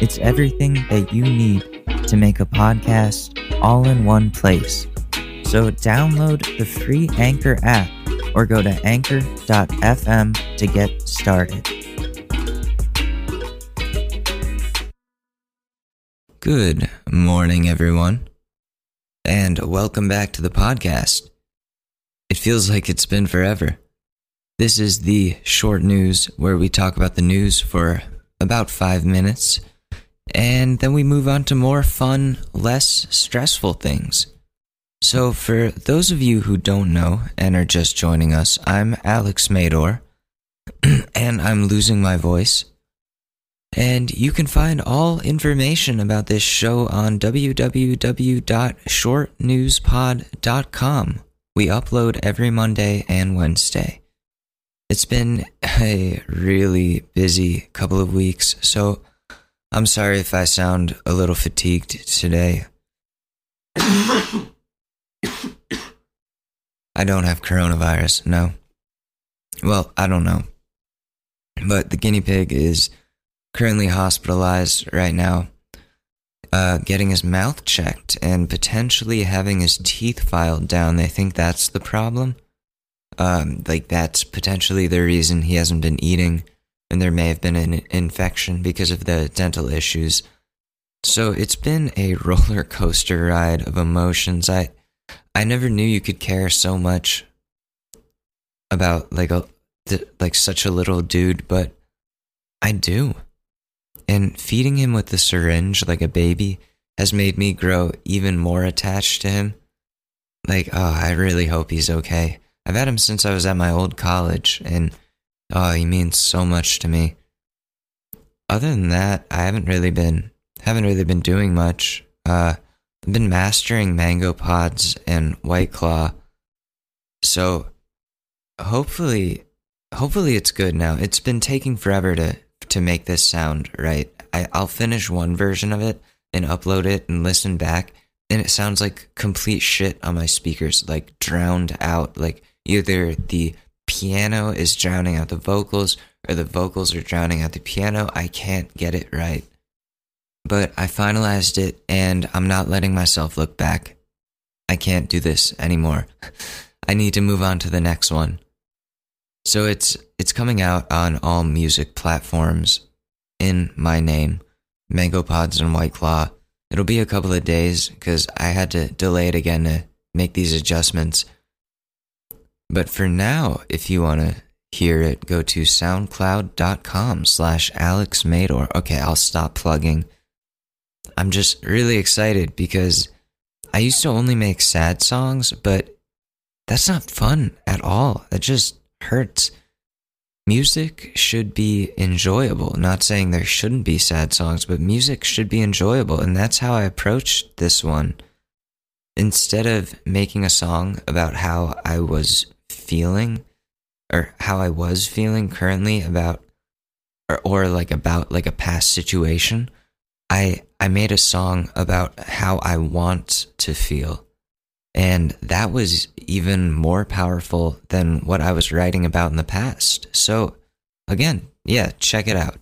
It's everything that you need to make a podcast all in one place. So download the free Anchor app or go to anchor.fm to get started. Good morning, everyone, and welcome back to the podcast. It feels like it's been forever. This is the short news where we talk about the news for about five minutes and then we move on to more fun, less stressful things. So, for those of you who don't know and are just joining us, I'm Alex Mador, and I'm losing my voice. And you can find all information about this show on www.shortnewspod.com. We upload every Monday and Wednesday. It's been a really busy couple of weeks, so I'm sorry if I sound a little fatigued today. I don't have coronavirus, no. Well, I don't know. But the guinea pig is currently hospitalized right now, uh, getting his mouth checked and potentially having his teeth filed down. They think that's the problem. Um, like, that's potentially the reason he hasn't been eating and there may have been an infection because of the dental issues. So it's been a roller coaster ride of emotions. I I never knew you could care so much about like a like such a little dude, but I do. And feeding him with the syringe like a baby has made me grow even more attached to him. Like, oh, I really hope he's okay. I've had him since I was at my old college, and Oh, he means so much to me. Other than that, I haven't really been haven't really been doing much. Uh, I've been mastering Mango Pods and White Claw, so hopefully, hopefully it's good now. It's been taking forever to to make this sound right. I, I'll finish one version of it and upload it and listen back, and it sounds like complete shit on my speakers, like drowned out. Like either the piano is drowning out the vocals or the vocals are drowning out the piano. I can't get it right. But I finalized it and I'm not letting myself look back. I can't do this anymore. I need to move on to the next one. So it's it's coming out on all music platforms in my name, Mango Pods and White Claw. It'll be a couple of days because I had to delay it again to make these adjustments. But for now, if you want to hear it, go to soundcloud.com slash Alex Mador. Okay, I'll stop plugging. I'm just really excited because I used to only make sad songs, but that's not fun at all. That just hurts. Music should be enjoyable. Not saying there shouldn't be sad songs, but music should be enjoyable. And that's how I approached this one. Instead of making a song about how I was feeling or how I was feeling currently about or, or like about like a past situation, I I made a song about how I want to feel. And that was even more powerful than what I was writing about in the past. So again, yeah, check it out.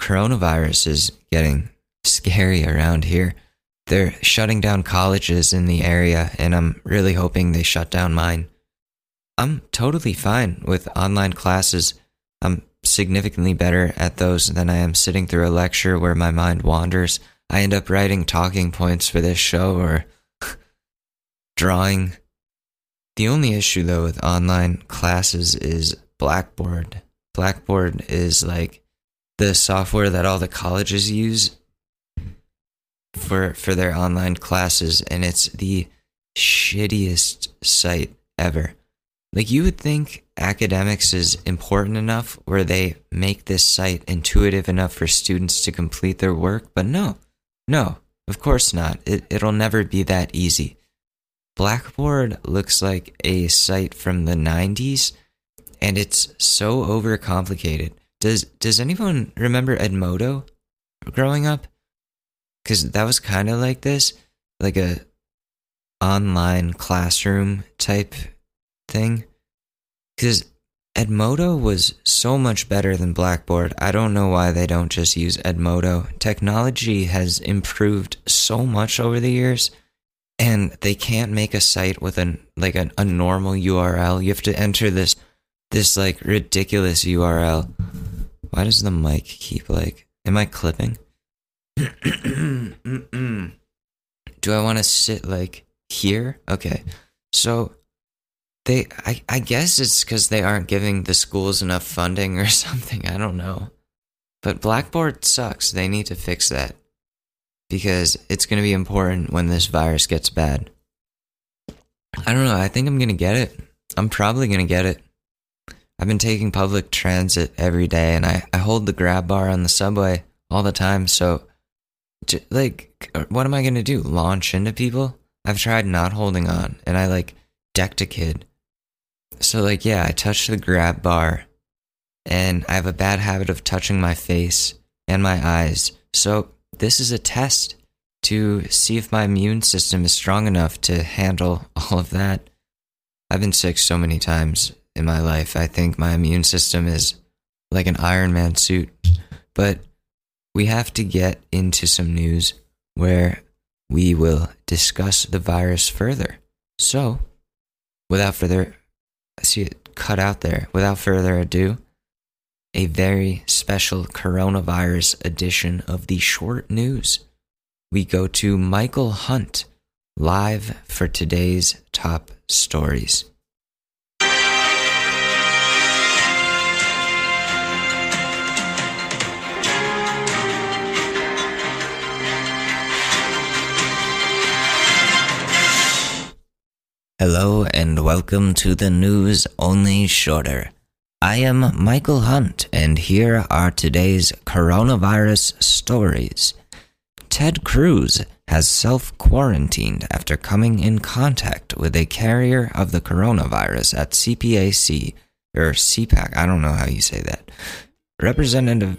Coronavirus is getting scary around here. They're shutting down colleges in the area, and I'm really hoping they shut down mine. I'm totally fine with online classes. I'm significantly better at those than I am sitting through a lecture where my mind wanders. I end up writing talking points for this show or drawing. The only issue though with online classes is Blackboard. Blackboard is like the software that all the colleges use for for their online classes and it's the shittiest site ever. Like you would think academics is important enough where they make this site intuitive enough for students to complete their work, but no. No. Of course not. It, it'll never be that easy. Blackboard looks like a site from the 90s and it's so overcomplicated. Does does anyone remember Edmodo growing up? Cuz that was kind of like this, like a online classroom type thing. Cuz Edmodo was so much better than Blackboard. I don't know why they don't just use Edmodo. Technology has improved so much over the years and they can't make a site with an like a, a normal URL. You have to enter this this like ridiculous URL. Why does the mic keep like am I clipping? Do I want to sit like here? Okay. So they I, I guess it's because they aren't giving the schools enough funding or something. I don't know. But Blackboard sucks. They need to fix that. Because it's going to be important when this virus gets bad. I don't know. I think I'm going to get it. I'm probably going to get it. I've been taking public transit every day and I, I hold the grab bar on the subway all the time. So, like, uh, what am I going to do? Launch into people? I've tried not holding on and I, like, decked a kid so, like, yeah, I touched the grab bar, and I have a bad habit of touching my face and my eyes. So, this is a test to see if my immune system is strong enough to handle all of that. I've been sick so many times in my life. I think my immune system is like an Iron Man suit. But we have to get into some news where we will discuss the virus further. So, without further see it cut out there. Without further ado, a very special coronavirus edition of the short news. We go to Michael Hunt live for today's top stories. Hello and welcome to the news only shorter. I am Michael Hunt and here are today's coronavirus stories. Ted Cruz has self quarantined after coming in contact with a carrier of the coronavirus at CPAC, or CPAC, I don't know how you say that. Representative.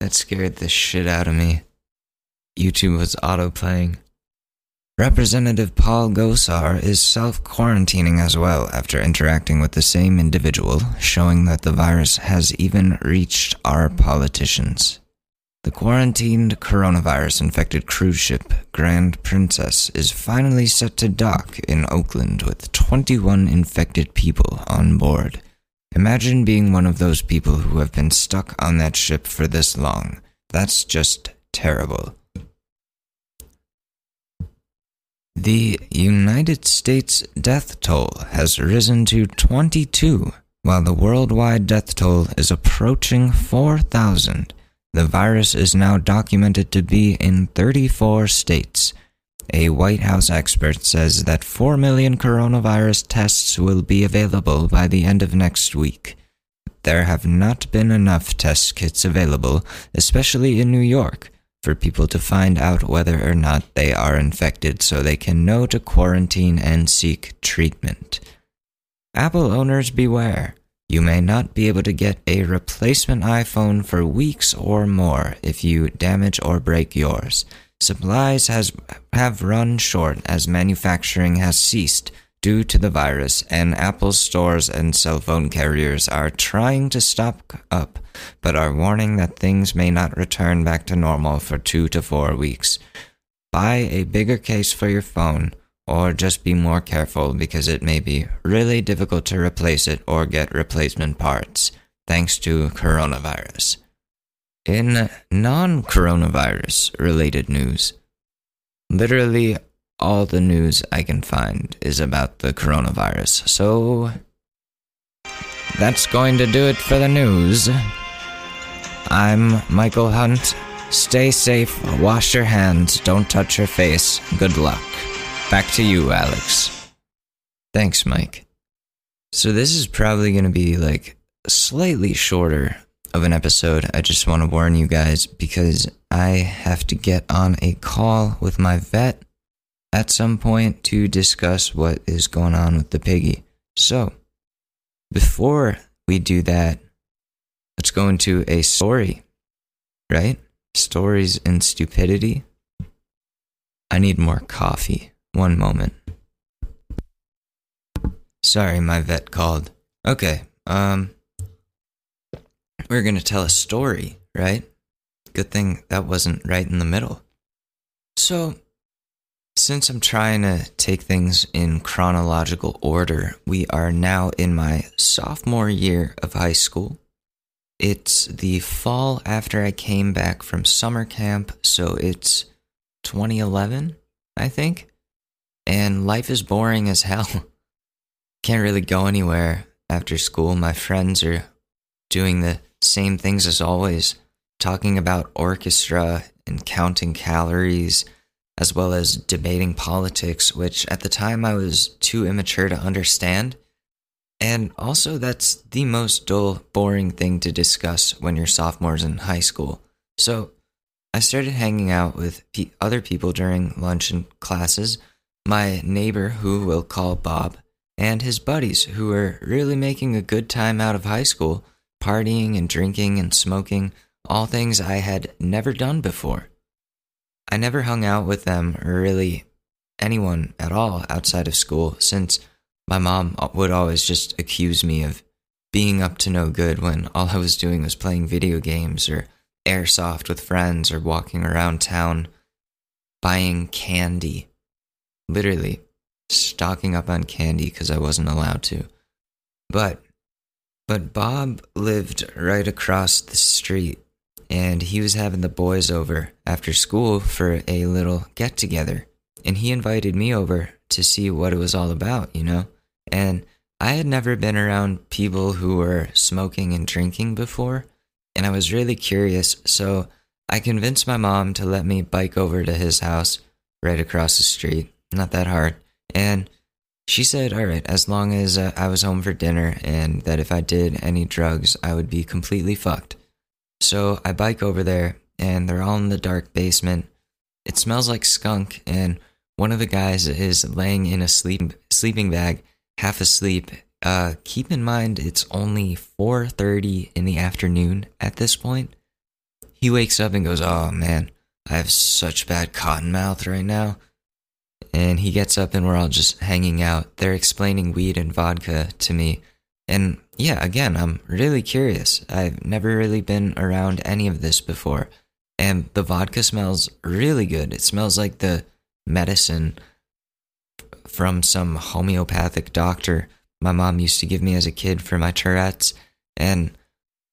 That scared the shit out of me. YouTube was autoplaying. Representative Paul Gosar is self quarantining as well after interacting with the same individual, showing that the virus has even reached our politicians. The quarantined coronavirus infected cruise ship Grand Princess is finally set to dock in Oakland with 21 infected people on board. Imagine being one of those people who have been stuck on that ship for this long. That's just terrible. The United States death toll has risen to 22, while the worldwide death toll is approaching 4,000. The virus is now documented to be in 34 states. A White House expert says that 4 million coronavirus tests will be available by the end of next week. There have not been enough test kits available, especially in New York for people to find out whether or not they are infected so they can know to quarantine and seek treatment. Apple owners beware. You may not be able to get a replacement iPhone for weeks or more if you damage or break yours. Supplies has have run short as manufacturing has ceased due to the virus, and Apple stores and cell phone carriers are trying to stock up, but are warning that things may not return back to normal for two to four weeks. Buy a bigger case for your phone, or just be more careful because it may be really difficult to replace it or get replacement parts, thanks to coronavirus. In non coronavirus related news, literally all the news I can find is about the coronavirus. So that's going to do it for the news. I'm Michael Hunt. Stay safe, wash your hands, don't touch your face. Good luck. Back to you, Alex. Thanks, Mike. So this is probably going to be like slightly shorter of an episode, I just want to warn you guys because I have to get on a call with my vet at some point to discuss what is going on with the piggy. So, before we do that, let's go into a story, right? Stories and stupidity. I need more coffee. One moment. Sorry, my vet called. Okay, um, we're gonna tell a story, right? Good thing that wasn't right in the middle. So, since I'm trying to take things in chronological order, we are now in my sophomore year of high school. It's the fall after I came back from summer camp, so it's 2011, I think. And life is boring as hell. Can't really go anywhere after school. My friends are doing the same things as always, talking about orchestra and counting calories, as well as debating politics, which at the time I was too immature to understand. And also, that's the most dull, boring thing to discuss when you're sophomores in high school. So, I started hanging out with other people during lunch and classes. My neighbor, who we'll call Bob, and his buddies, who were really making a good time out of high school, partying and drinking and smoking, all things I had never done before. I never hung out with them or really anyone at all outside of school since my mom would always just accuse me of being up to no good when all I was doing was playing video games or airsoft with friends or walking around town buying candy. Literally, stocking up on candy because I wasn't allowed to. But but Bob lived right across the street and he was having the boys over after school for a little get together. And he invited me over to see what it was all about, you know? And I had never been around people who were smoking and drinking before, and I was really curious, so I convinced my mom to let me bike over to his house right across the street. Not that hard. And she said, all right, as long as uh, I was home for dinner and that if I did any drugs, I would be completely fucked. So I bike over there and they're all in the dark basement. It smells like skunk and one of the guys is laying in a sleep sleeping bag, half asleep. Uh, keep in mind it's only 4:30 in the afternoon at this point. He wakes up and goes, "Oh man, I have such bad cotton mouth right now." and he gets up and we're all just hanging out. They're explaining weed and vodka to me. And yeah, again, I'm really curious. I've never really been around any of this before. And the vodka smells really good. It smells like the medicine from some homeopathic doctor my mom used to give me as a kid for my Tourette's. And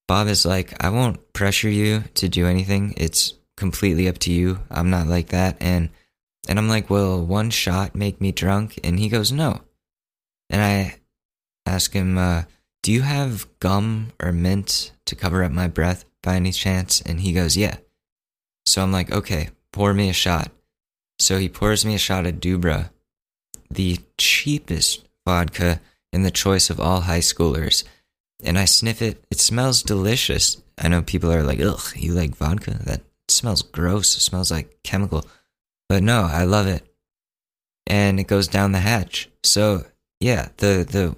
Bob is like, I won't pressure you to do anything. It's completely up to you. I'm not like that. And and I'm like, Will one shot make me drunk? And he goes, No. And I ask him, uh, Do you have gum or mint to cover up my breath by any chance? And he goes, Yeah. So I'm like, Okay, pour me a shot. So he pours me a shot of Dubra, the cheapest vodka in the choice of all high schoolers. And I sniff it. It smells delicious. I know people are like, ugh, you like vodka? That smells gross. It smells like chemical. But no, I love it. And it goes down the hatch. So yeah, the the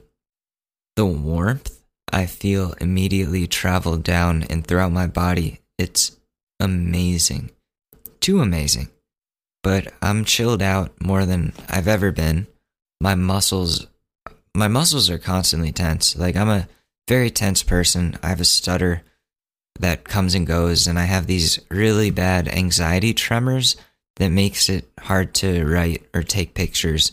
the warmth I feel immediately travel down and throughout my body. It's amazing. Too amazing. But I'm chilled out more than I've ever been. My muscles my muscles are constantly tense. Like I'm a very tense person. I have a stutter that comes and goes and I have these really bad anxiety tremors that makes it hard to write or take pictures.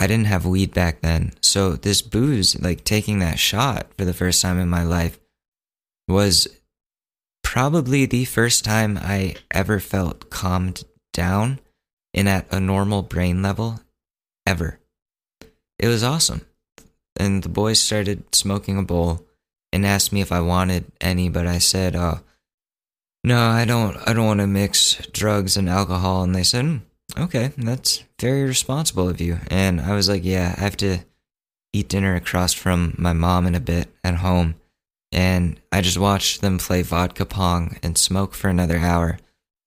I didn't have weed back then. So this booze, like taking that shot for the first time in my life, was probably the first time I ever felt calmed down and at a normal brain level ever. It was awesome. And the boys started smoking a bowl and asked me if I wanted any, but I said, oh, no, I don't. I don't want to mix drugs and alcohol. And they said, mm, okay, that's very responsible of you. And I was like, yeah, I have to eat dinner across from my mom in a bit at home. and I just watched them play vodka pong and smoke for another hour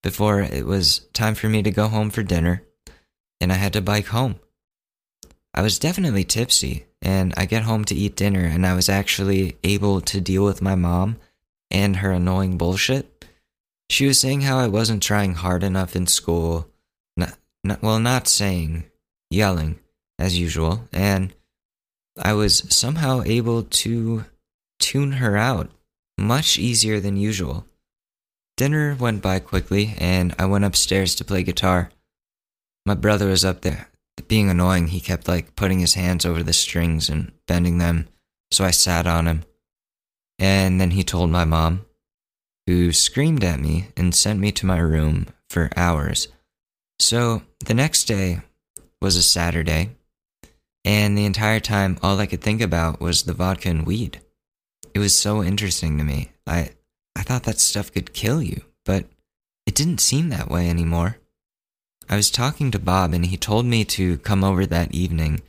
before it was time for me to go home for dinner, and I had to bike home. I was definitely tipsy, and I get home to eat dinner, and I was actually able to deal with my mom and her annoying bullshit. She was saying how I wasn't trying hard enough in school. Well, not saying, yelling, as usual, and I was somehow able to tune her out much easier than usual. Dinner went by quickly, and I went upstairs to play guitar. My brother was up there. Being annoying, he kept like putting his hands over the strings and bending them, so I sat on him. And then he told my mom, who screamed at me and sent me to my room for hours. So the next day was a Saturday, and the entire time all I could think about was the vodka and weed. It was so interesting to me. I I thought that stuff could kill you, but it didn't seem that way anymore. I was talking to Bob and he told me to come over that evening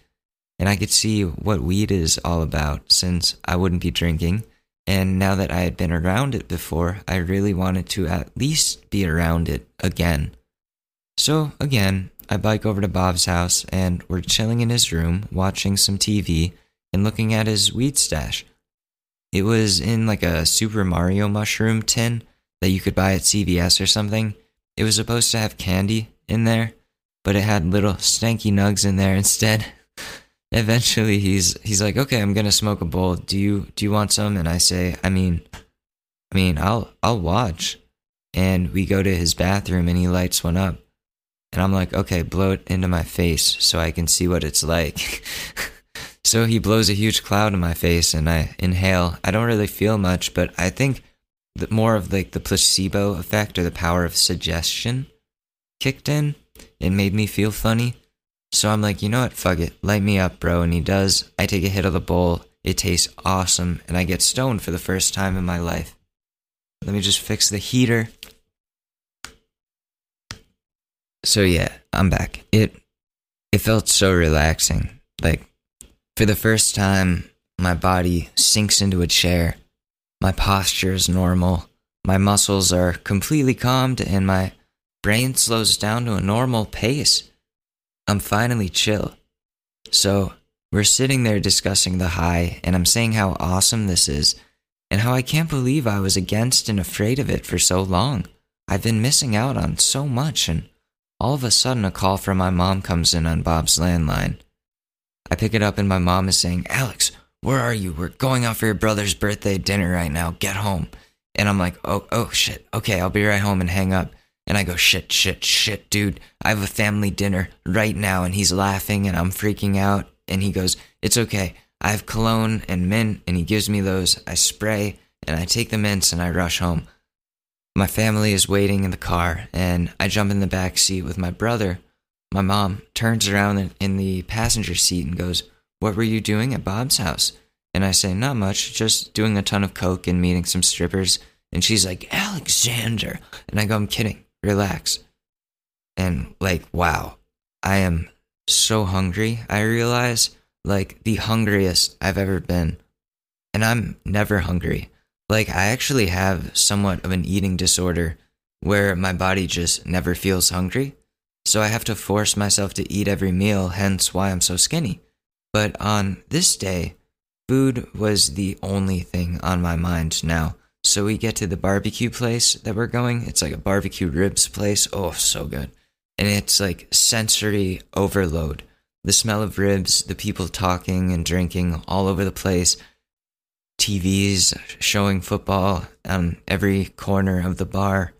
and I could see what weed is all about since I wouldn't be drinking. And now that I had been around it before, I really wanted to at least be around it again. So, again, I bike over to Bob's house and we're chilling in his room, watching some TV and looking at his weed stash. It was in like a Super Mario mushroom tin that you could buy at CVS or something. It was supposed to have candy in there, but it had little stanky nugs in there instead. Eventually he's he's like, "Okay, I'm going to smoke a bowl. Do you do you want some?" And I say, "I mean, I mean, I'll I'll watch." And we go to his bathroom and he lights one up. And I'm like, "Okay, blow it into my face so I can see what it's like." So he blows a huge cloud in my face and I inhale. I don't really feel much, but I think that more of like the placebo effect or the power of suggestion kicked in and made me feel funny. So I'm like, you know what? Fuck it. Light me up, bro. And he does. I take a hit of the bowl. It tastes awesome. And I get stoned for the first time in my life. Let me just fix the heater. So yeah, I'm back. It it felt so relaxing. Like for the first time, my body sinks into a chair. My posture is normal. My muscles are completely calmed and my brain slows down to a normal pace. I'm finally chill. So, we're sitting there discussing the high, and I'm saying how awesome this is, and how I can't believe I was against and afraid of it for so long. I've been missing out on so much, and all of a sudden, a call from my mom comes in on Bob's landline. I pick it up and my mom is saying, Alex, where are you? We're going out for your brother's birthday dinner right now. Get home. And I'm like, oh, oh, shit. Okay, I'll be right home and hang up. And I go, shit, shit, shit, dude. I have a family dinner right now. And he's laughing and I'm freaking out. And he goes, it's okay. I have cologne and mint. And he gives me those. I spray and I take the mints and I rush home. My family is waiting in the car and I jump in the back seat with my brother my mom turns around in the passenger seat and goes, What were you doing at Bob's house? And I say, Not much, just doing a ton of coke and meeting some strippers. And she's like, Alexander. And I go, I'm kidding, relax. And like, wow, I am so hungry. I realize, like, the hungriest I've ever been. And I'm never hungry. Like, I actually have somewhat of an eating disorder where my body just never feels hungry. So I have to force myself to eat every meal, hence why I'm so skinny. But on this day, food was the only thing on my mind now. So we get to the barbecue place that we're going. It's like a barbecue ribs place. Oh, so good. And it's like sensory overload. The smell of ribs, the people talking and drinking all over the place, TVs showing football on every corner of the bar.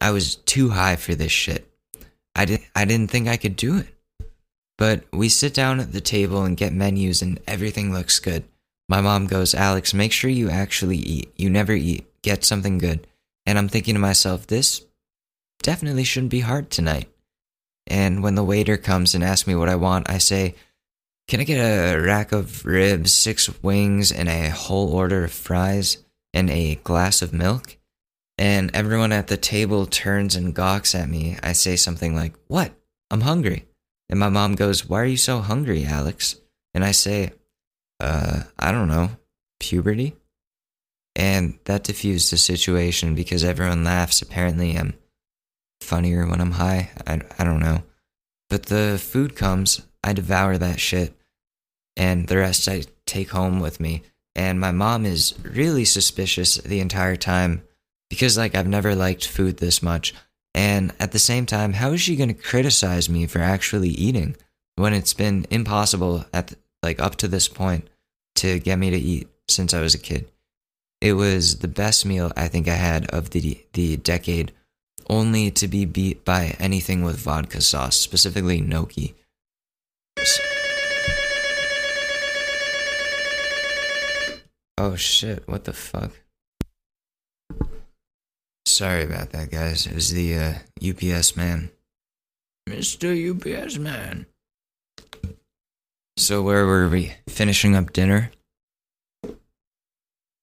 I was too high for this shit. I didn't I didn't think I could do it. But we sit down at the table and get menus and everything looks good. My mom goes, "Alex, make sure you actually eat. You never eat. Get something good." And I'm thinking to myself, this definitely shouldn't be hard tonight. And when the waiter comes and asks me what I want, I say, "Can I get a rack of ribs, six wings, and a whole order of fries and a glass of milk?" and everyone at the table turns and gawks at me, I say something like, What? I'm hungry. And my mom goes, Why are you so hungry, Alex? And I say, Uh, I don't know. Puberty? And that diffused the situation because everyone laughs. Apparently, I'm funnier when I'm high. I, I don't know. But the food comes, I devour that shit, and the rest I take home with me. And my mom is really suspicious the entire time because, like, I've never liked food this much. And at the same time, how is she going to criticize me for actually eating when it's been impossible at like up to this point to get me to eat since I was a kid? It was the best meal I think I had of the the decade, only to be beat by anything with vodka sauce, specifically gnocchi. Oh shit, what the fuck? Sorry about that, guys. It was the uh, UPS man. Mr. UPS man. So, where were we? Finishing up dinner?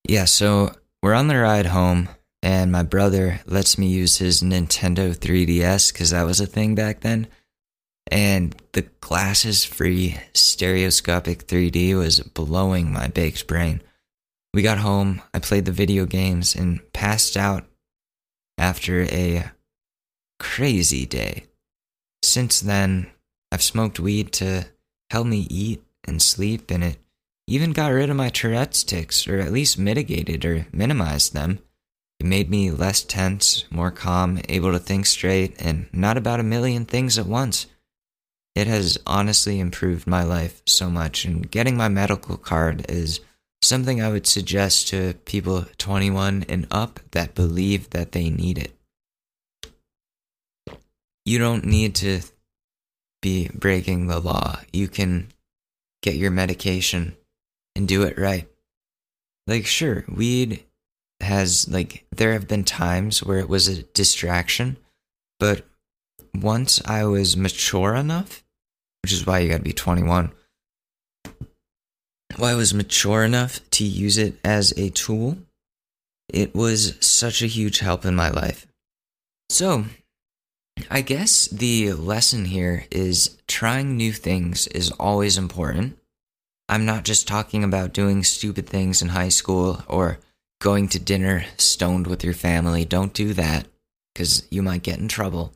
Yeah, so we're on the ride home, and my brother lets me use his Nintendo 3DS because that was a thing back then. And the glasses free stereoscopic 3D was blowing my baked brain. We got home, I played the video games, and passed out after a crazy day. Since then, I've smoked weed to help me eat and sleep, and it even got rid of my Tourette's tics, or at least mitigated or minimized them. It made me less tense, more calm, able to think straight, and not about a million things at once. It has honestly improved my life so much, and getting my medical card is something I would suggest to people 21 and up that believe that they need it. You don't need to be breaking the law. You can get your medication and do it right. Like, sure, weed has, like, there have been times where it was a distraction, but once I was mature enough, which is why you gotta be 21, well, I was mature enough to use it as a tool, it was such a huge help in my life. So, I guess the lesson here is trying new things is always important. I'm not just talking about doing stupid things in high school or going to dinner stoned with your family. Don't do that because you might get in trouble.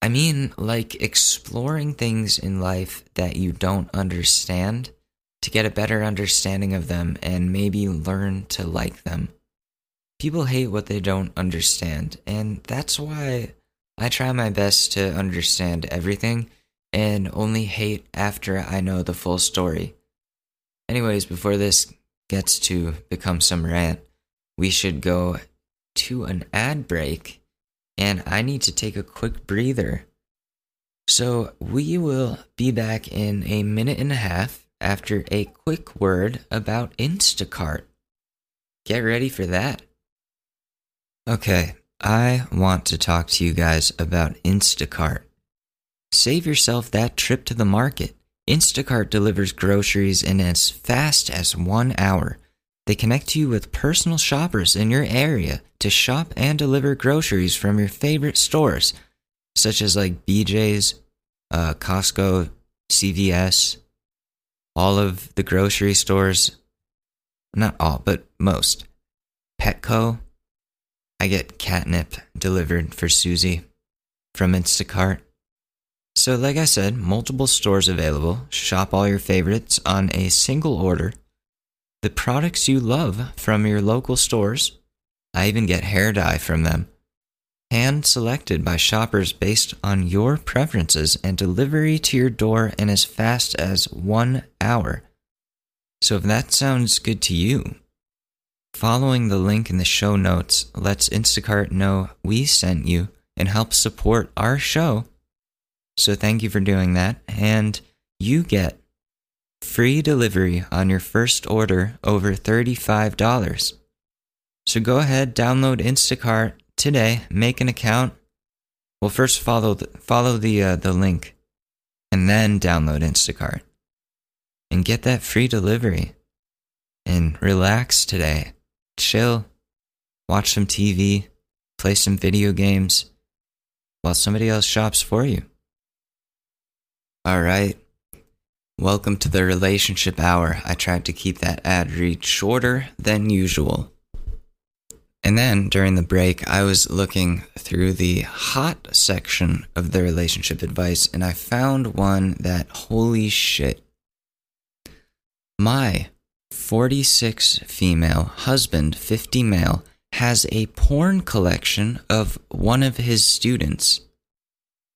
I mean, like exploring things in life that you don't understand to get a better understanding of them and maybe learn to like them. People hate what they don't understand, and that's why I try my best to understand everything and only hate after I know the full story. Anyways, before this gets to become some rant, we should go to an ad break, and I need to take a quick breather. So, we will be back in a minute and a half after a quick word about Instacart. Get ready for that. Okay, I want to talk to you guys about Instacart. Save yourself that trip to the market. Instacart delivers groceries in as fast as one hour. They connect you with personal shoppers in your area to shop and deliver groceries from your favorite stores, such as like BJ's, uh, Costco, CVS, all of the grocery stores, not all, but most. Petco, I get catnip delivered for Susie from Instacart. So, like I said, multiple stores available. Shop all your favorites on a single order. The products you love from your local stores. I even get hair dye from them hand selected by shoppers based on your preferences and delivery to your door in as fast as one hour. So, if that sounds good to you, following the link in the show notes lets Instacart know we sent you and helps support our show. So, thank you for doing that. And you get free delivery on your first order over $35. So, go ahead, download Instacart today, make an account. Well, first follow the, follow the uh, the link, and then download Instacart, and get that free delivery. And relax today, chill, watch some TV, play some video games, while somebody else shops for you. All right. Welcome to the relationship hour. I tried to keep that ad read shorter than usual. And then during the break, I was looking through the hot section of the relationship advice and I found one that, holy shit. My 46 female husband, 50 male, has a porn collection of one of his students.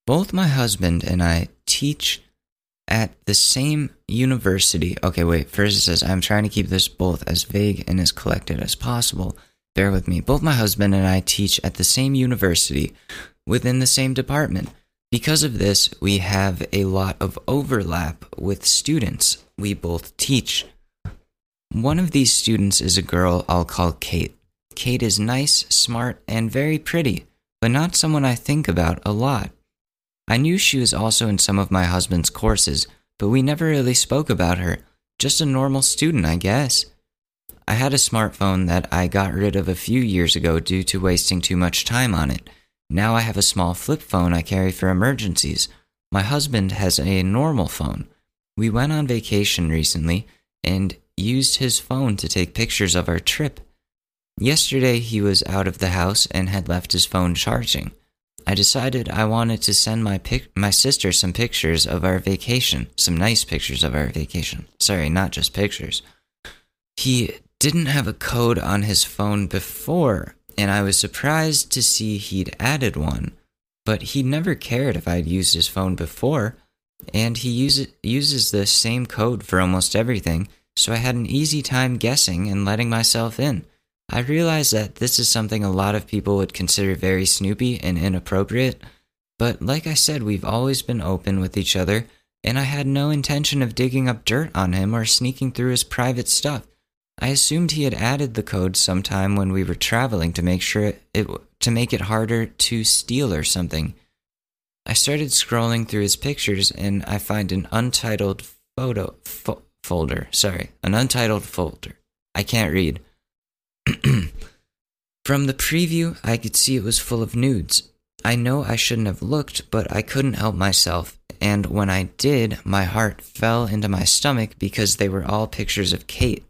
Both my husband and I teach at the same university. Okay, wait, first it says, I'm trying to keep this both as vague and as collected as possible. Bear with me. Both my husband and I teach at the same university within the same department. Because of this, we have a lot of overlap with students we both teach. One of these students is a girl I'll call Kate. Kate is nice, smart, and very pretty, but not someone I think about a lot. I knew she was also in some of my husband's courses, but we never really spoke about her. Just a normal student, I guess. I had a smartphone that I got rid of a few years ago due to wasting too much time on it. Now I have a small flip phone I carry for emergencies. My husband has a normal phone. We went on vacation recently and used his phone to take pictures of our trip. Yesterday he was out of the house and had left his phone charging. I decided I wanted to send my pic- my sister some pictures of our vacation, some nice pictures of our vacation. Sorry, not just pictures. He didn't have a code on his phone before, and I was surprised to see he'd added one. But he never cared if I'd used his phone before, and he use, uses the same code for almost everything, so I had an easy time guessing and letting myself in. I realize that this is something a lot of people would consider very snoopy and inappropriate, but like I said, we've always been open with each other, and I had no intention of digging up dirt on him or sneaking through his private stuff. I assumed he had added the code sometime when we were traveling to make sure it, it to make it harder to steal or something. I started scrolling through his pictures and I find an untitled photo fo- folder. Sorry, an untitled folder. I can't read. From the preview, I could see it was full of nudes. I know I shouldn't have looked, but I couldn't help myself, and when I did, my heart fell into my stomach because they were all pictures of Kate.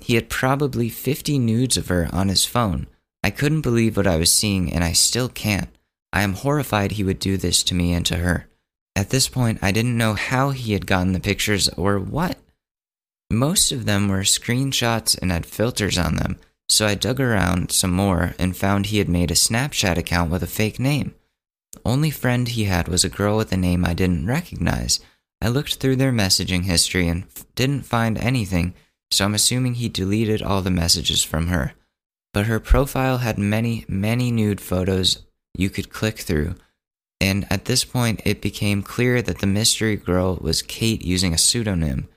He had probably 50 nudes of her on his phone. I couldn't believe what I was seeing, and I still can't. I am horrified he would do this to me and to her. At this point, I didn't know how he had gotten the pictures or what. Most of them were screenshots and had filters on them, so I dug around some more and found he had made a Snapchat account with a fake name. Only friend he had was a girl with a name I didn't recognize. I looked through their messaging history and f- didn't find anything, so I'm assuming he deleted all the messages from her. But her profile had many, many nude photos you could click through, and at this point it became clear that the mystery girl was Kate using a pseudonym.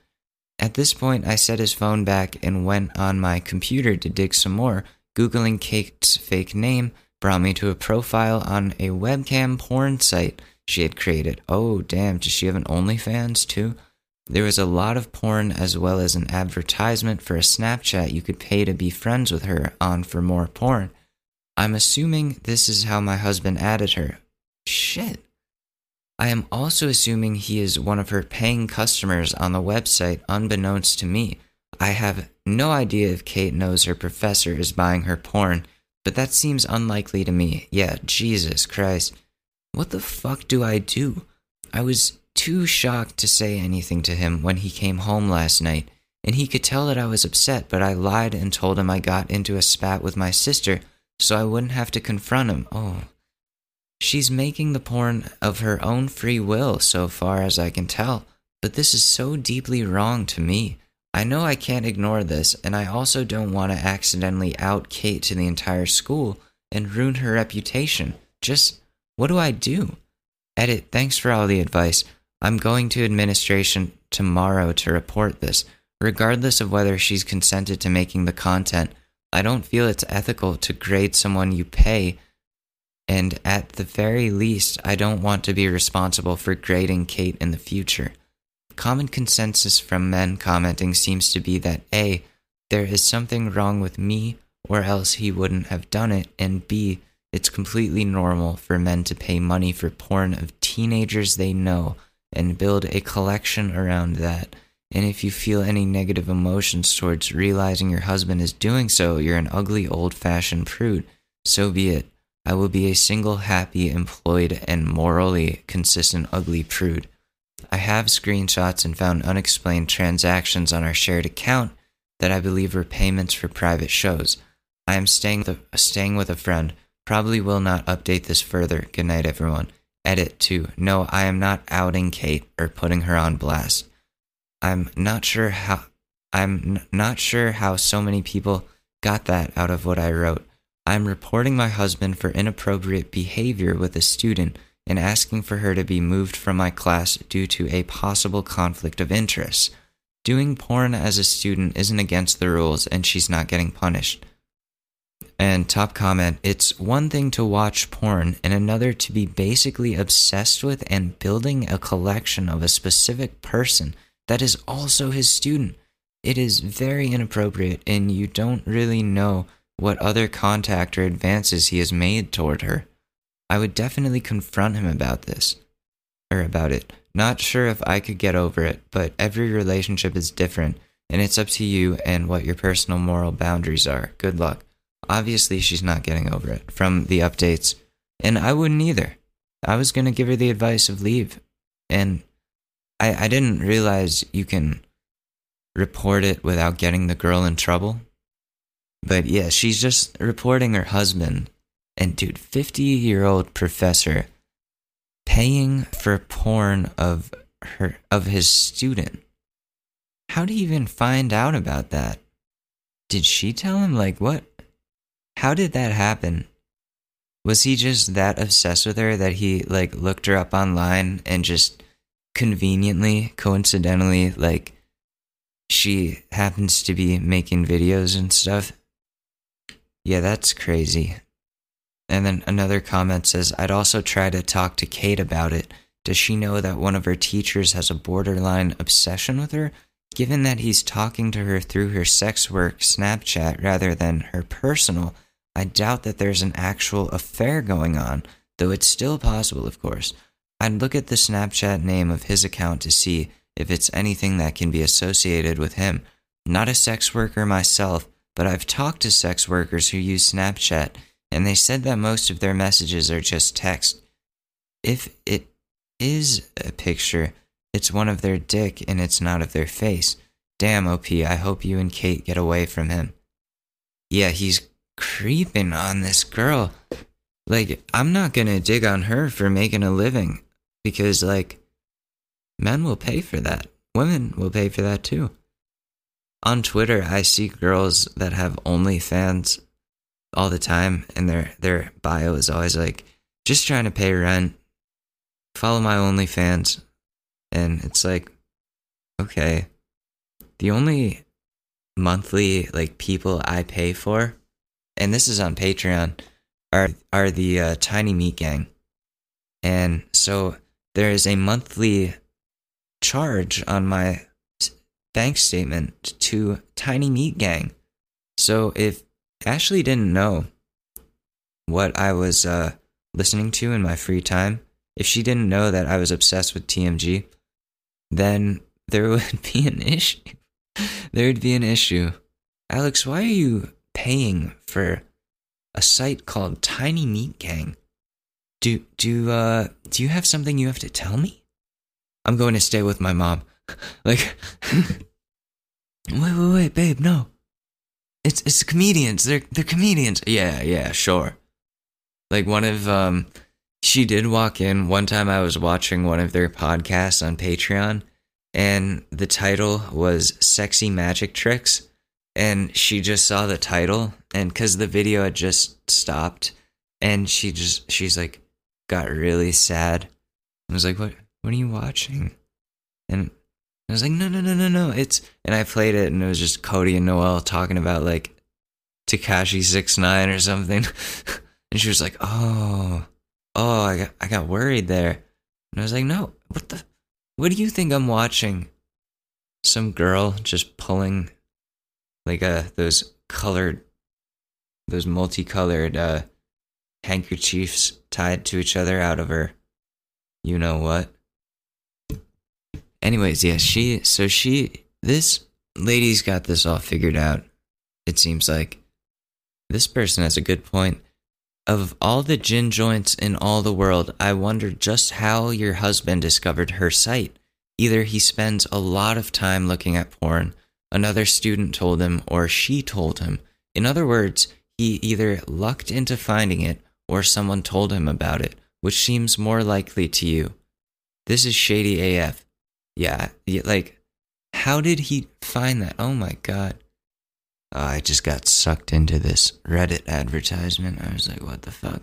At this point, I set his phone back and went on my computer to dig some more. Googling Kate's fake name brought me to a profile on a webcam porn site she had created. Oh, damn, does she have an OnlyFans too? There was a lot of porn as well as an advertisement for a Snapchat you could pay to be friends with her on for more porn. I'm assuming this is how my husband added her. Shit. I am also assuming he is one of her paying customers on the website, unbeknownst to me. I have no idea if Kate knows her professor is buying her porn, but that seems unlikely to me. Yeah, Jesus Christ. What the fuck do I do? I was too shocked to say anything to him when he came home last night, and he could tell that I was upset, but I lied and told him I got into a spat with my sister so I wouldn't have to confront him. Oh. She's making the porn of her own free will, so far as I can tell, but this is so deeply wrong to me. I know I can't ignore this, and I also don't want to accidentally out Kate to the entire school and ruin her reputation. Just what do I do? Edit, thanks for all the advice. I'm going to administration tomorrow to report this. Regardless of whether she's consented to making the content, I don't feel it's ethical to grade someone you pay, and at the very least, I don't want to be responsible for grading Kate in the future. Common consensus from men commenting seems to be that A, there is something wrong with me, or else he wouldn't have done it, and B, it's completely normal for men to pay money for porn of teenagers they know and build a collection around that. And if you feel any negative emotions towards realizing your husband is doing so, you're an ugly, old fashioned prude. So be it. I will be a single, happy, employed, and morally consistent ugly prude. I have screenshots and found unexplained transactions on our shared account that I believe were payments for private shows. I am staying a, staying with a friend. Probably will not update this further. Good night, everyone. Edit 2. No, I am not outing Kate or putting her on blast. I'm not sure how I'm n- not sure how so many people got that out of what I wrote. I'm reporting my husband for inappropriate behavior with a student and asking for her to be moved from my class due to a possible conflict of interest. Doing porn as a student isn't against the rules and she's not getting punished. And top comment it's one thing to watch porn and another to be basically obsessed with and building a collection of a specific person that is also his student. It is very inappropriate, and you don't really know what other contact or advances he has made toward her. I would definitely confront him about this, or about it. Not sure if I could get over it, but every relationship is different, and it's up to you and what your personal moral boundaries are. Good luck. Obviously, she's not getting over it from the updates, and I wouldn't either. I was going to give her the advice of leave, and I, I didn't realize you can report it without getting the girl in trouble. But yeah, she's just reporting her husband. And dude, 50 year old professor paying for porn of her of his student. How do you even find out about that? Did she tell him like what? How did that happen? Was he just that obsessed with her that he like looked her up online and just conveniently, coincidentally, like she happens to be making videos and stuff. Yeah, that's crazy. And then another comment says, I'd also try to talk to Kate about it. Does she know that one of her teachers has a borderline obsession with her? Given that he's talking to her through her sex work Snapchat rather than her personal, I doubt that there's an actual affair going on, though it's still possible, of course. I'd look at the Snapchat name of his account to see if it's anything that can be associated with him. Not a sex worker myself, but I've talked to sex workers who use Snapchat, and they said that most of their messages are just text. If it is a picture, it's one of their dick and it's not of their face. Damn, OP, I hope you and Kate get away from him. Yeah, he's creeping on this girl. Like, I'm not gonna dig on her for making a living because, like, men will pay for that. Women will pay for that too. On Twitter, I see girls that have OnlyFans all the time, and their their bio is always like, "Just trying to pay rent. Follow my OnlyFans," and it's like, okay. The only monthly like people I pay for, and this is on Patreon, are are the uh, Tiny Meat Gang, and so there is a monthly charge on my bank statement to Tiny Meat Gang. So if Ashley didn't know what I was uh, listening to in my free time, if she didn't know that I was obsessed with TMG, then there would be an issue. there would be an issue. Alex, why are you paying for a site called Tiny Meat Gang? Do do uh do you have something you have to tell me? I'm going to stay with my mom. like wait, wait, wait, babe, no. It's it's comedians. They're they're comedians. Yeah, yeah, sure. Like one of um she did walk in one time I was watching one of their podcasts on Patreon and the title was Sexy Magic Tricks and she just saw the title and cuz the video had just stopped and she just she's like got really sad. I was like, "What what are you watching?" And I was like, no, no, no, no, no. It's and I played it, and it was just Cody and Noel talking about like Tekashi Six Nine or something, and she was like, oh, oh, I got, I got worried there, and I was like, no, what the, what do you think I'm watching? Some girl just pulling like uh those colored, those multicolored uh handkerchiefs tied to each other out of her, you know what? Anyways, yeah, she so she this lady's got this all figured out. It seems like this person has a good point. Of all the gin joints in all the world, I wonder just how your husband discovered her site. Either he spends a lot of time looking at porn, another student told him, or she told him. In other words, he either lucked into finding it or someone told him about it, which seems more likely to you. This is shady AF. Yeah, like, how did he find that? Oh my god. Oh, I just got sucked into this Reddit advertisement. I was like, what the fuck?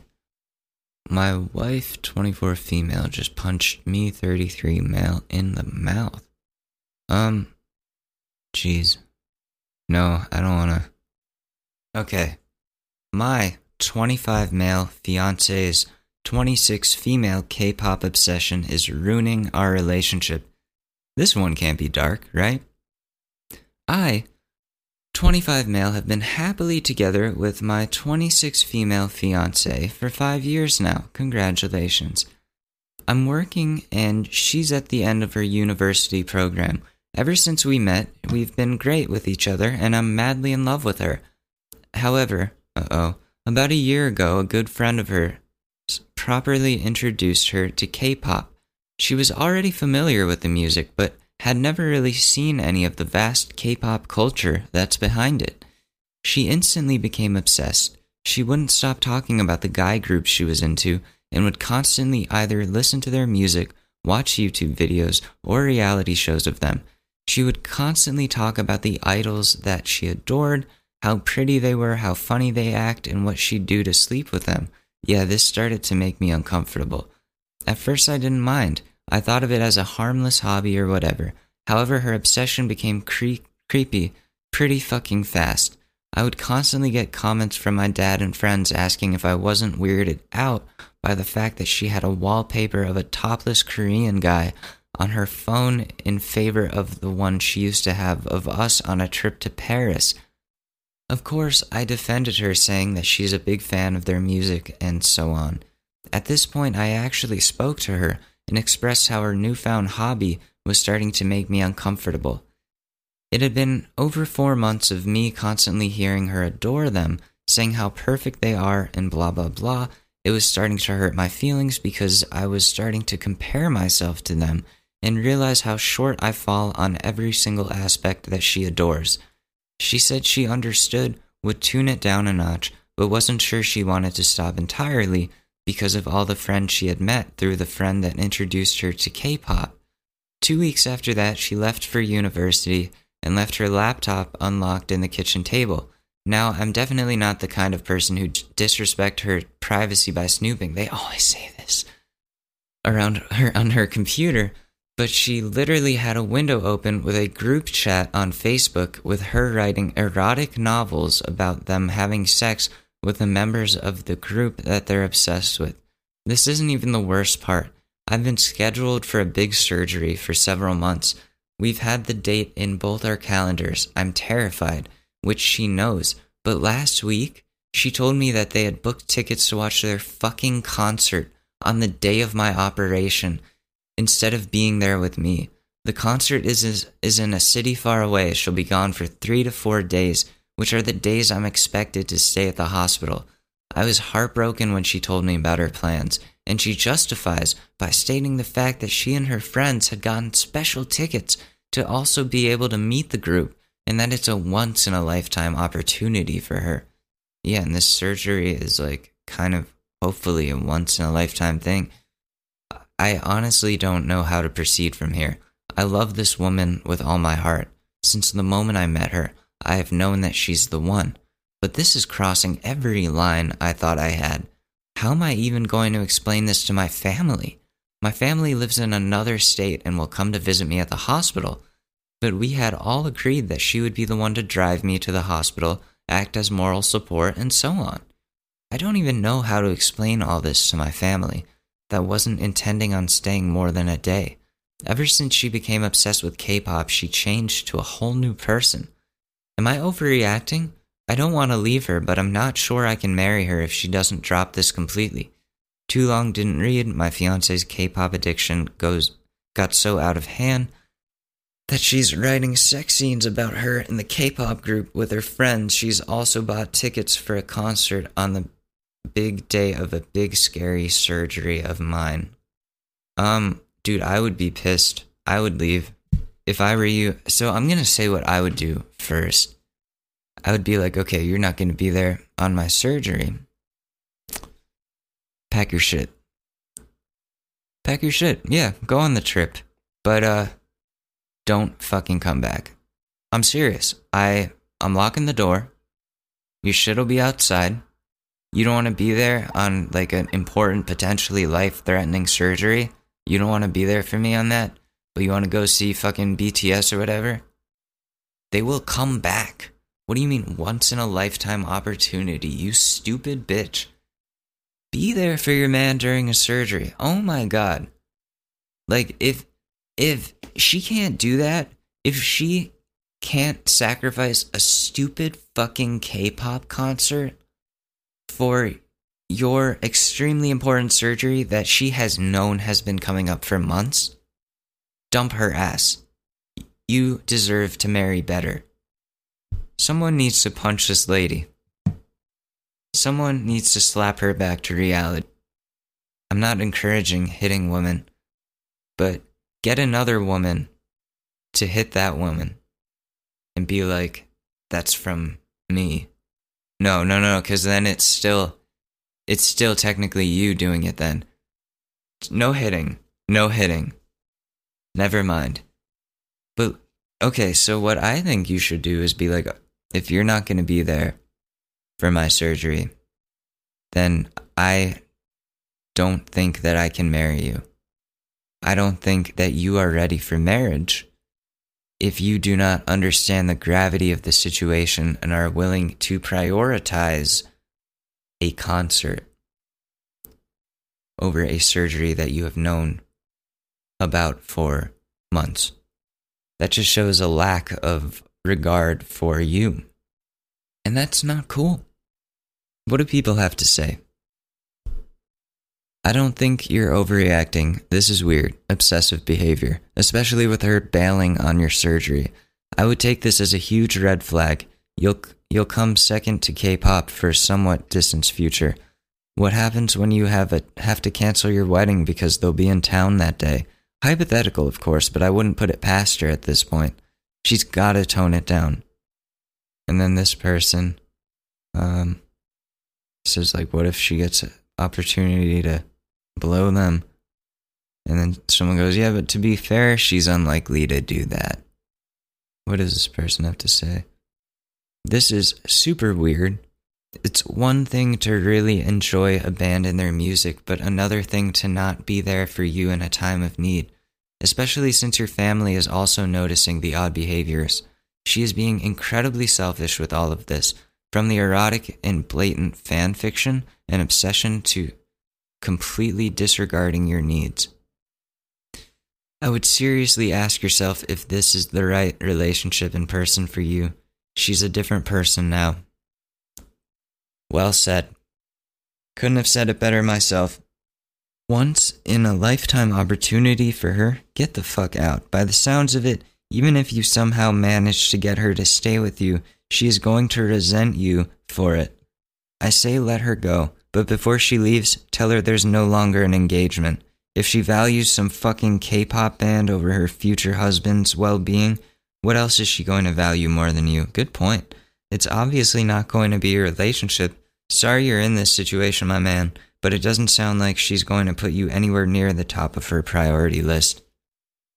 My wife, 24 female, just punched me, 33 male, in the mouth. Um, jeez. No, I don't wanna. Okay. My 25 male fiance's 26 female K pop obsession is ruining our relationship. This one can't be dark, right? I 25 male have been happily together with my 26 female fiance for five years now. Congratulations. I'm working and she's at the end of her university program. Ever since we met, we've been great with each other and I'm madly in love with her. However, uh oh, about a year ago, a good friend of hers properly introduced her to K pop. She was already familiar with the music, but had never really seen any of the vast K pop culture that's behind it. She instantly became obsessed. She wouldn't stop talking about the guy groups she was into and would constantly either listen to their music, watch YouTube videos, or reality shows of them. She would constantly talk about the idols that she adored, how pretty they were, how funny they act, and what she'd do to sleep with them. Yeah, this started to make me uncomfortable. At first, I didn't mind. I thought of it as a harmless hobby or whatever. However, her obsession became cre- creepy pretty fucking fast. I would constantly get comments from my dad and friends asking if I wasn't weirded out by the fact that she had a wallpaper of a topless Korean guy on her phone in favor of the one she used to have of us on a trip to Paris. Of course, I defended her, saying that she's a big fan of their music and so on. At this point, I actually spoke to her and expressed how her newfound hobby was starting to make me uncomfortable. It had been over four months of me constantly hearing her adore them, saying how perfect they are, and blah blah blah. It was starting to hurt my feelings because I was starting to compare myself to them and realize how short I fall on every single aspect that she adores. She said she understood, would tune it down a notch, but wasn't sure she wanted to stop entirely because of all the friends she had met through the friend that introduced her to K pop. Two weeks after that, she left for university and left her laptop unlocked in the kitchen table. Now, I'm definitely not the kind of person who disrespect her privacy by snooping. They always say this around her on her computer, but she literally had a window open with a group chat on Facebook with her writing erotic novels about them having sex with the members of the group that they're obsessed with. This isn't even the worst part. I've been scheduled for a big surgery for several months. We've had the date in both our calendars. I'm terrified, which she knows. But last week, she told me that they had booked tickets to watch their fucking concert on the day of my operation instead of being there with me. The concert is, is, in a city far away. She'll be gone for three to four days, which are the days I'm expected to stay at the hospital. I was heartbroken when she told me about her plans, and she justifies by stating the fact that she and her friends had gotten special tickets to also be able to meet the group, and that it's a once in a lifetime opportunity for her. Yeah, and this surgery is like kind of hopefully a once in a lifetime thing. I honestly don't know how to proceed from here. I love this woman with all my heart. Since the moment I met her, I have known that she's the one. But this is crossing every line I thought I had. How am I even going to explain this to my family? My family lives in another state and will come to visit me at the hospital. But we had all agreed that she would be the one to drive me to the hospital, act as moral support, and so on. I don't even know how to explain all this to my family that wasn't intending on staying more than a day. Ever since she became obsessed with K pop, she changed to a whole new person. Am I overreacting? I don't want to leave her, but I'm not sure I can marry her if she doesn't drop this completely. Too long didn't read, my fiance's K pop addiction goes got so out of hand that she's writing sex scenes about her in the K-pop group with her friends. She's also bought tickets for a concert on the big day of a big scary surgery of mine. Um, dude, I would be pissed. I would leave if I were you. So I'm going to say what I would do first. I would be like, "Okay, you're not going to be there on my surgery. Pack your shit. Pack your shit. Yeah, go on the trip. But uh don't fucking come back. I'm serious. I I'm locking the door. Your shit'll be outside. You don't want to be there on like an important, potentially life-threatening surgery. You don't want to be there for me on that, but you want to go see fucking BTS or whatever. They will come back. What do you mean once in a lifetime opportunity? You stupid bitch. Be there for your man during a surgery. Oh my god. Like if if she can't do that, if she can't sacrifice a stupid fucking K-pop concert for your extremely important surgery that she has known has been coming up for months, dump her ass. You deserve to marry better. Someone needs to punch this lady. Someone needs to slap her back to reality. I'm not encouraging hitting women, but get another woman to hit that woman and be like, that's from me. No, no, no, because then it's still, it's still technically you doing it then. No hitting, no hitting. Never mind. But, okay, so what I think you should do is be like, if you're not going to be there for my surgery, then I don't think that I can marry you. I don't think that you are ready for marriage if you do not understand the gravity of the situation and are willing to prioritize a concert over a surgery that you have known about for months. That just shows a lack of regard for you. And that's not cool. What do people have to say? I don't think you're overreacting. This is weird, obsessive behavior, especially with her bailing on your surgery. I would take this as a huge red flag. You'll you'll come second to K-pop for a somewhat distant future. What happens when you have a have to cancel your wedding because they'll be in town that day? Hypothetical, of course, but I wouldn't put it past her at this point. She's got to tone it down. And then this person um says like what if she gets an opportunity to blow them. And then someone goes, Yeah, but to be fair, she's unlikely to do that. What does this person have to say? This is super weird. It's one thing to really enjoy a band and their music, but another thing to not be there for you in a time of need, especially since your family is also noticing the odd behaviors. She is being incredibly selfish with all of this, from the erotic and blatant fan fiction and obsession to completely disregarding your needs. I would seriously ask yourself if this is the right relationship in person for you. She's a different person now. Well said. Couldn't have said it better myself. Once in a lifetime opportunity for her, get the fuck out. By the sounds of it, even if you somehow manage to get her to stay with you, she is going to resent you for it. I say let her go. But before she leaves, tell her there's no longer an engagement. If she values some fucking K pop band over her future husband's well being, what else is she going to value more than you? Good point. It's obviously not going to be a relationship. Sorry you're in this situation, my man, but it doesn't sound like she's going to put you anywhere near the top of her priority list.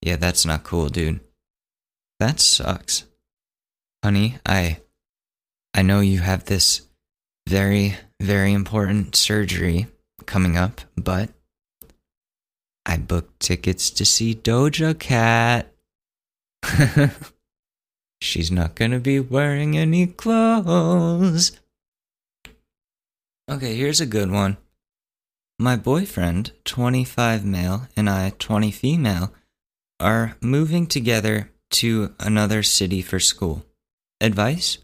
Yeah, that's not cool, dude. That sucks. Honey, I I know you have this very very important surgery coming up, but I booked tickets to see Doja Cat. She's not gonna be wearing any clothes. Okay, here's a good one. My boyfriend, 25 male, and I, 20 female, are moving together to another city for school. Advice?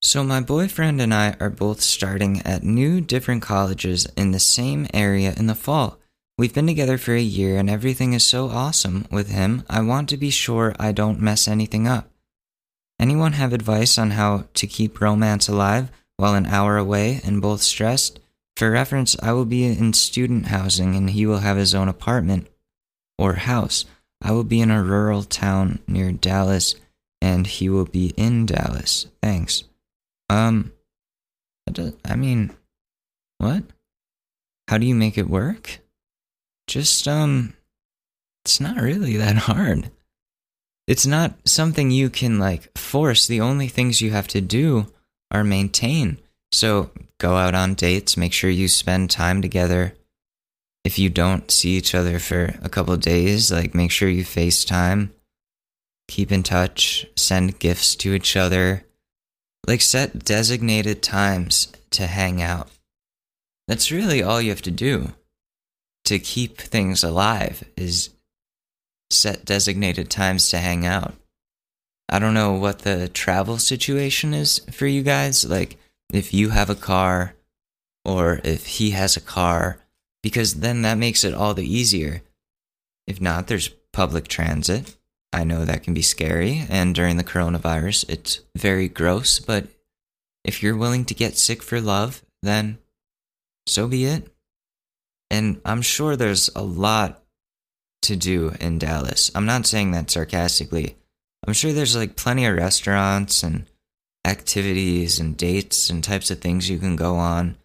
So, my boyfriend and I are both starting at new different colleges in the same area in the fall. We've been together for a year and everything is so awesome with him. I want to be sure I don't mess anything up. Anyone have advice on how to keep romance alive while an hour away and both stressed? For reference, I will be in student housing and he will have his own apartment or house. I will be in a rural town near Dallas and he will be in Dallas. Thanks. Um, I mean, what? How do you make it work? just um it's not really that hard. It's not something you can like force. The only things you have to do are maintain. So go out on dates, make sure you spend time together. If you don't see each other for a couple days, like make sure you FaceTime, keep in touch, send gifts to each other. Like set designated times to hang out. That's really all you have to do to keep things alive is set designated times to hang out. I don't know what the travel situation is for you guys. Like, if you have a car or if he has a car, because then that makes it all the easier. If not, there's public transit. I know that can be scary, and during the coronavirus, it's very gross, but if you're willing to get sick for love, then so be it. And I'm sure there's a lot to do in Dallas. I'm not saying that sarcastically. I'm sure there's like plenty of restaurants and activities and dates and types of things you can go on.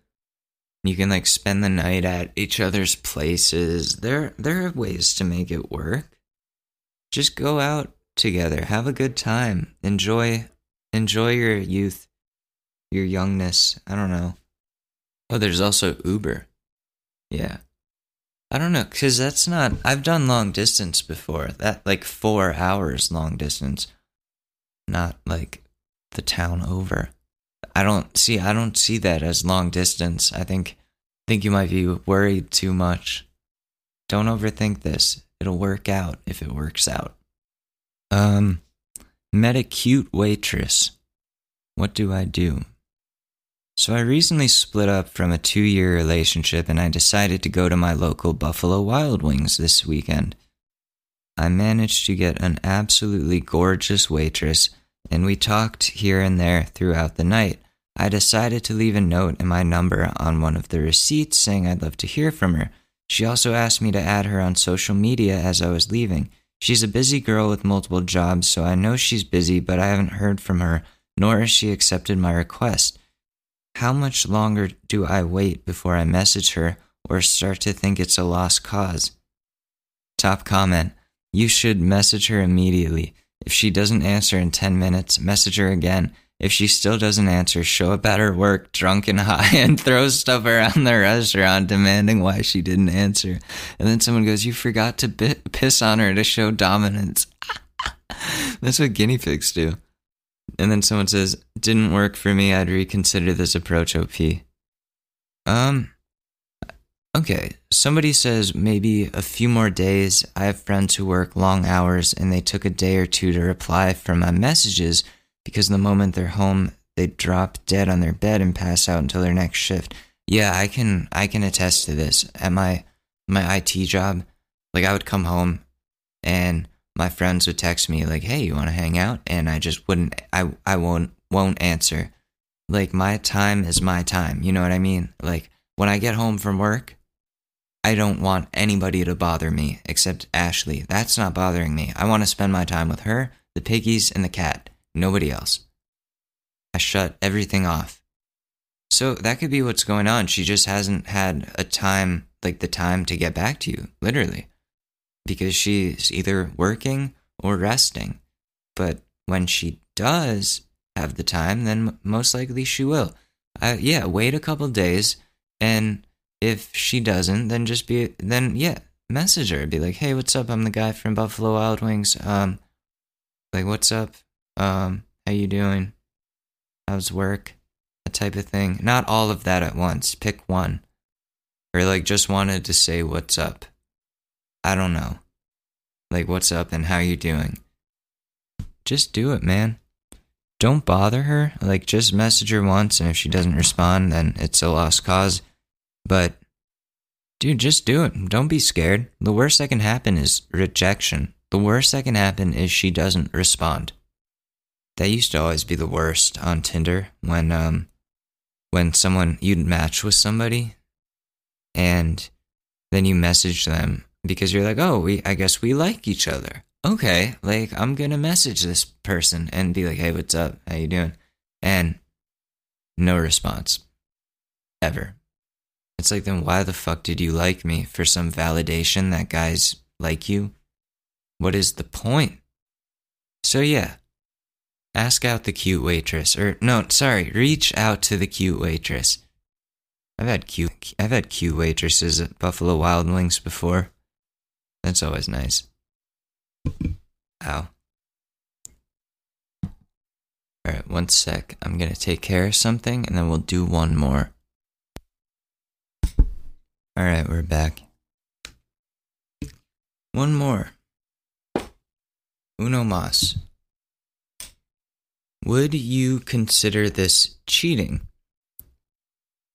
You can like spend the night at each other's places. There there are ways to make it work. Just go out together, have a good time. Enjoy enjoy your youth, your youngness. I don't know. Oh, there's also Uber. Yeah. I don't know, because that's not. I've done long distance before. That, like, four hours long distance. Not like the town over. I don't see. I don't see that as long distance. I think. Think you might be worried too much. Don't overthink this. It'll work out if it works out. Um, met a cute waitress. What do I do? So I recently split up from a two year relationship and I decided to go to my local Buffalo Wild Wings this weekend. I managed to get an absolutely gorgeous waitress and we talked here and there throughout the night. I decided to leave a note and my number on one of the receipts saying I'd love to hear from her. She also asked me to add her on social media as I was leaving. She's a busy girl with multiple jobs, so I know she's busy, but I haven't heard from her, nor has she accepted my request. How much longer do I wait before I message her or start to think it's a lost cause? Top comment You should message her immediately. If she doesn't answer in 10 minutes, message her again. If she still doesn't answer, show up at her work drunk and high and throw stuff around the restaurant demanding why she didn't answer. And then someone goes, You forgot to piss on her to show dominance. That's what guinea pigs do. And then someone says, didn't work for me. I'd reconsider this approach, OP. Um, okay. Somebody says maybe a few more days. I have friends who work long hours and they took a day or two to reply from my messages because the moment they're home, they drop dead on their bed and pass out until their next shift. Yeah, I can I can attest to this. At my my IT job, like I would come home and my friends would text me like, "Hey, you want to hang out?" and I just wouldn't I I won't won't answer. Like my time is my time, you know what I mean? Like when I get home from work, I don't want anybody to bother me except Ashley. That's not bothering me. I want to spend my time with her, the piggies, and the cat. Nobody else. I shut everything off. So that could be what's going on. She just hasn't had a time, like the time to get back to you, literally because she's either working or resting. But when she does have the time, then most likely she will. Yeah, wait a couple days, and if she doesn't, then just be then yeah, message her. Be like, hey, what's up? I'm the guy from Buffalo Wild Wings. Um, like, what's up? Um, how you doing? How's work? That type of thing. Not all of that at once. Pick one, or like just wanted to say what's up. I don't know. Like, what's up and how you doing? Just do it, man. Don't bother her. Like, just message her once, and if she doesn't respond, then it's a lost cause. But dude, just do it. Don't be scared. The worst that can happen is rejection. The worst that can happen is she doesn't respond. That used to always be the worst on Tinder when um when someone you'd match with somebody and then you message them because you're like, "Oh, we I guess we like each other." Okay, like I'm going to message this person and be like, "Hey, what's up? How you doing?" And no response. Ever. It's like, then why the fuck did you like me? For some validation that guys like you? What is the point? So, yeah. Ask out the cute waitress. Or, no, sorry, reach out to the cute waitress. I've had cute, I've had cute waitresses at Buffalo Wild Wings before. That's always nice. Ow. Alright, one sec. I'm gonna take care of something and then we'll do one more. Alright, we're back. One more. Uno mas. Would you consider this cheating?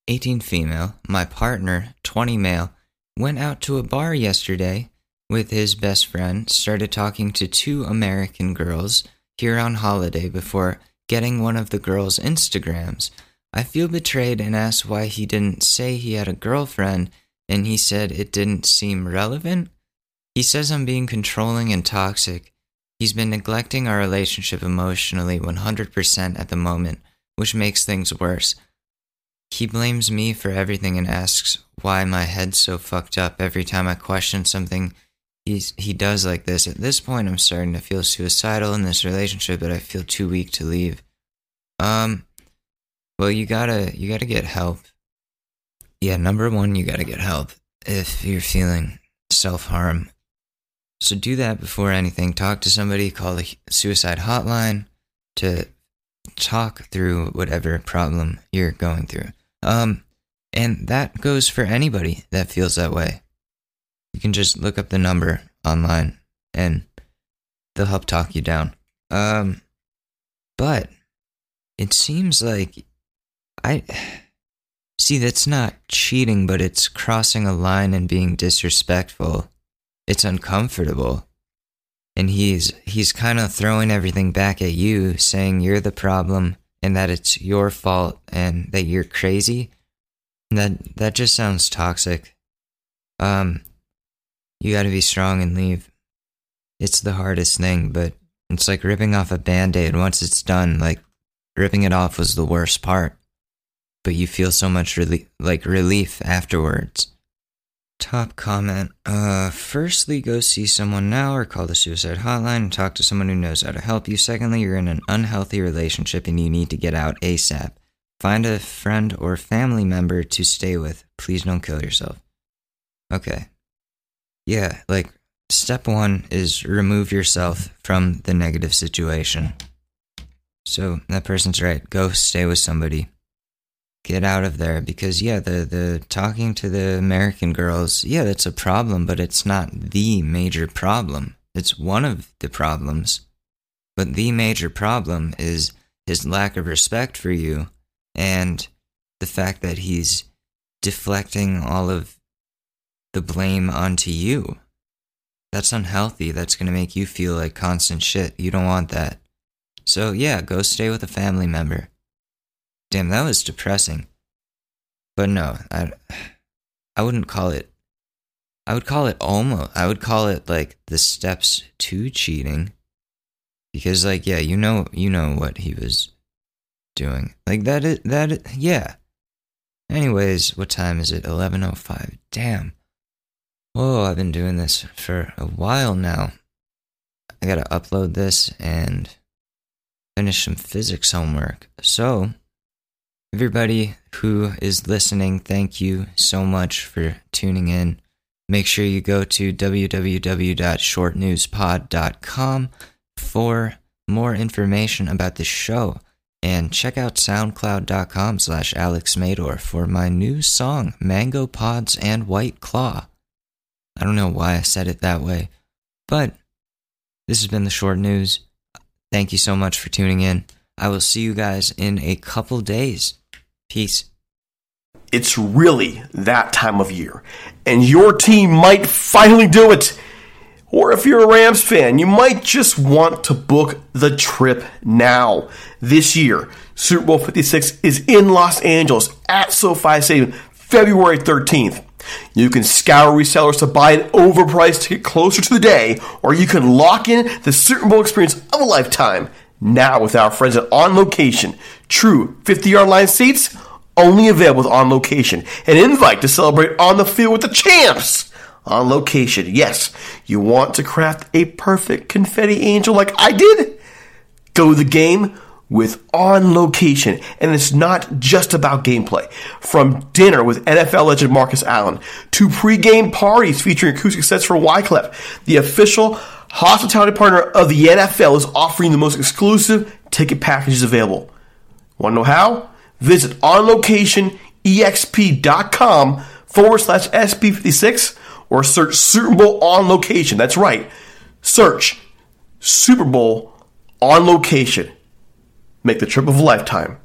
18 female, my partner, 20 male, went out to a bar yesterday with his best friend, started talking to two American girls here on holiday before getting one of the girls' Instagrams. I feel betrayed and asked why he didn't say he had a girlfriend, and he said it didn't seem relevant. He says I'm being controlling and toxic. He's been neglecting our relationship emotionally 100% at the moment, which makes things worse. He blames me for everything and asks why my head's so fucked up every time I question something he's he does like this. At this point, I'm starting to feel suicidal in this relationship, but I feel too weak to leave. Um, well, you gotta you gotta get help. Yeah, number one, you gotta get help if you're feeling self harm. So do that before anything. Talk to somebody. Call the suicide hotline to talk through whatever problem you're going through. Um, and that goes for anybody that feels that way. You can just look up the number online and they'll help talk you down. Um, but it seems like I see that's not cheating, but it's crossing a line and being disrespectful. It's uncomfortable. And he's he's kind of throwing everything back at you, saying you're the problem and that it's your fault and that you're crazy. And that that just sounds toxic. Um you got to be strong and leave. It's the hardest thing, but it's like ripping off a band aid. Once it's done, like ripping it off was the worst part. But you feel so much rel- like relief afterwards. Top comment. Uh, firstly, go see someone now or call the suicide hotline and talk to someone who knows how to help you. Secondly, you're in an unhealthy relationship and you need to get out ASAP. Find a friend or family member to stay with. Please don't kill yourself. Okay, yeah, like step one is remove yourself from the negative situation. So that person's right. Go stay with somebody. Get out of there because yeah, the the talking to the American girls, yeah, that's a problem, but it's not the major problem. It's one of the problems. But the major problem is his lack of respect for you and the fact that he's deflecting all of the blame onto you. That's unhealthy. That's going to make you feel like constant shit. You don't want that. So, yeah, go stay with a family member. Damn, that was depressing. But no, I, I wouldn't call it. I would call it almost. I would call it like the steps to cheating, because like yeah, you know, you know what he was doing. Like that. Is, that. Yeah. Anyways, what time is it? Eleven oh five. Damn. Whoa, I've been doing this for a while now. I gotta upload this and finish some physics homework. So, everybody who is listening, thank you so much for tuning in. Make sure you go to www.shortnewspod.com for more information about the show and check out soundcloud.com slash alex mador for my new song mango pods and white claw I don't know why I said it that way, but this has been the short news. Thank you so much for tuning in. I will see you guys in a couple days. Peace. it's really that time of year, and your team might finally do it. Or if you're a Rams fan, you might just want to book the trip now. This year, Super Bowl 56 is in Los Angeles at SoFi Stadium, February 13th. You can scour resellers to buy an overpriced ticket closer to the day, or you can lock in the Super Bowl experience of a lifetime now with our friends at On Location. True 50 yard line seats only available with On Location. An invite to celebrate on the field with the champs. On location. Yes, you want to craft a perfect confetti angel like I did? Go the game with On Location. And it's not just about gameplay. From dinner with NFL legend Marcus Allen to pre-game parties featuring acoustic sets for Wyclef, the official hospitality partner of the NFL is offering the most exclusive ticket packages available. Want to know how? Visit onlocationexp.com forward slash SB56 or search Super Bowl on location. That's right. Search Super Bowl on location. Make the trip of a lifetime.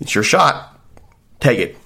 It's your shot. Take it.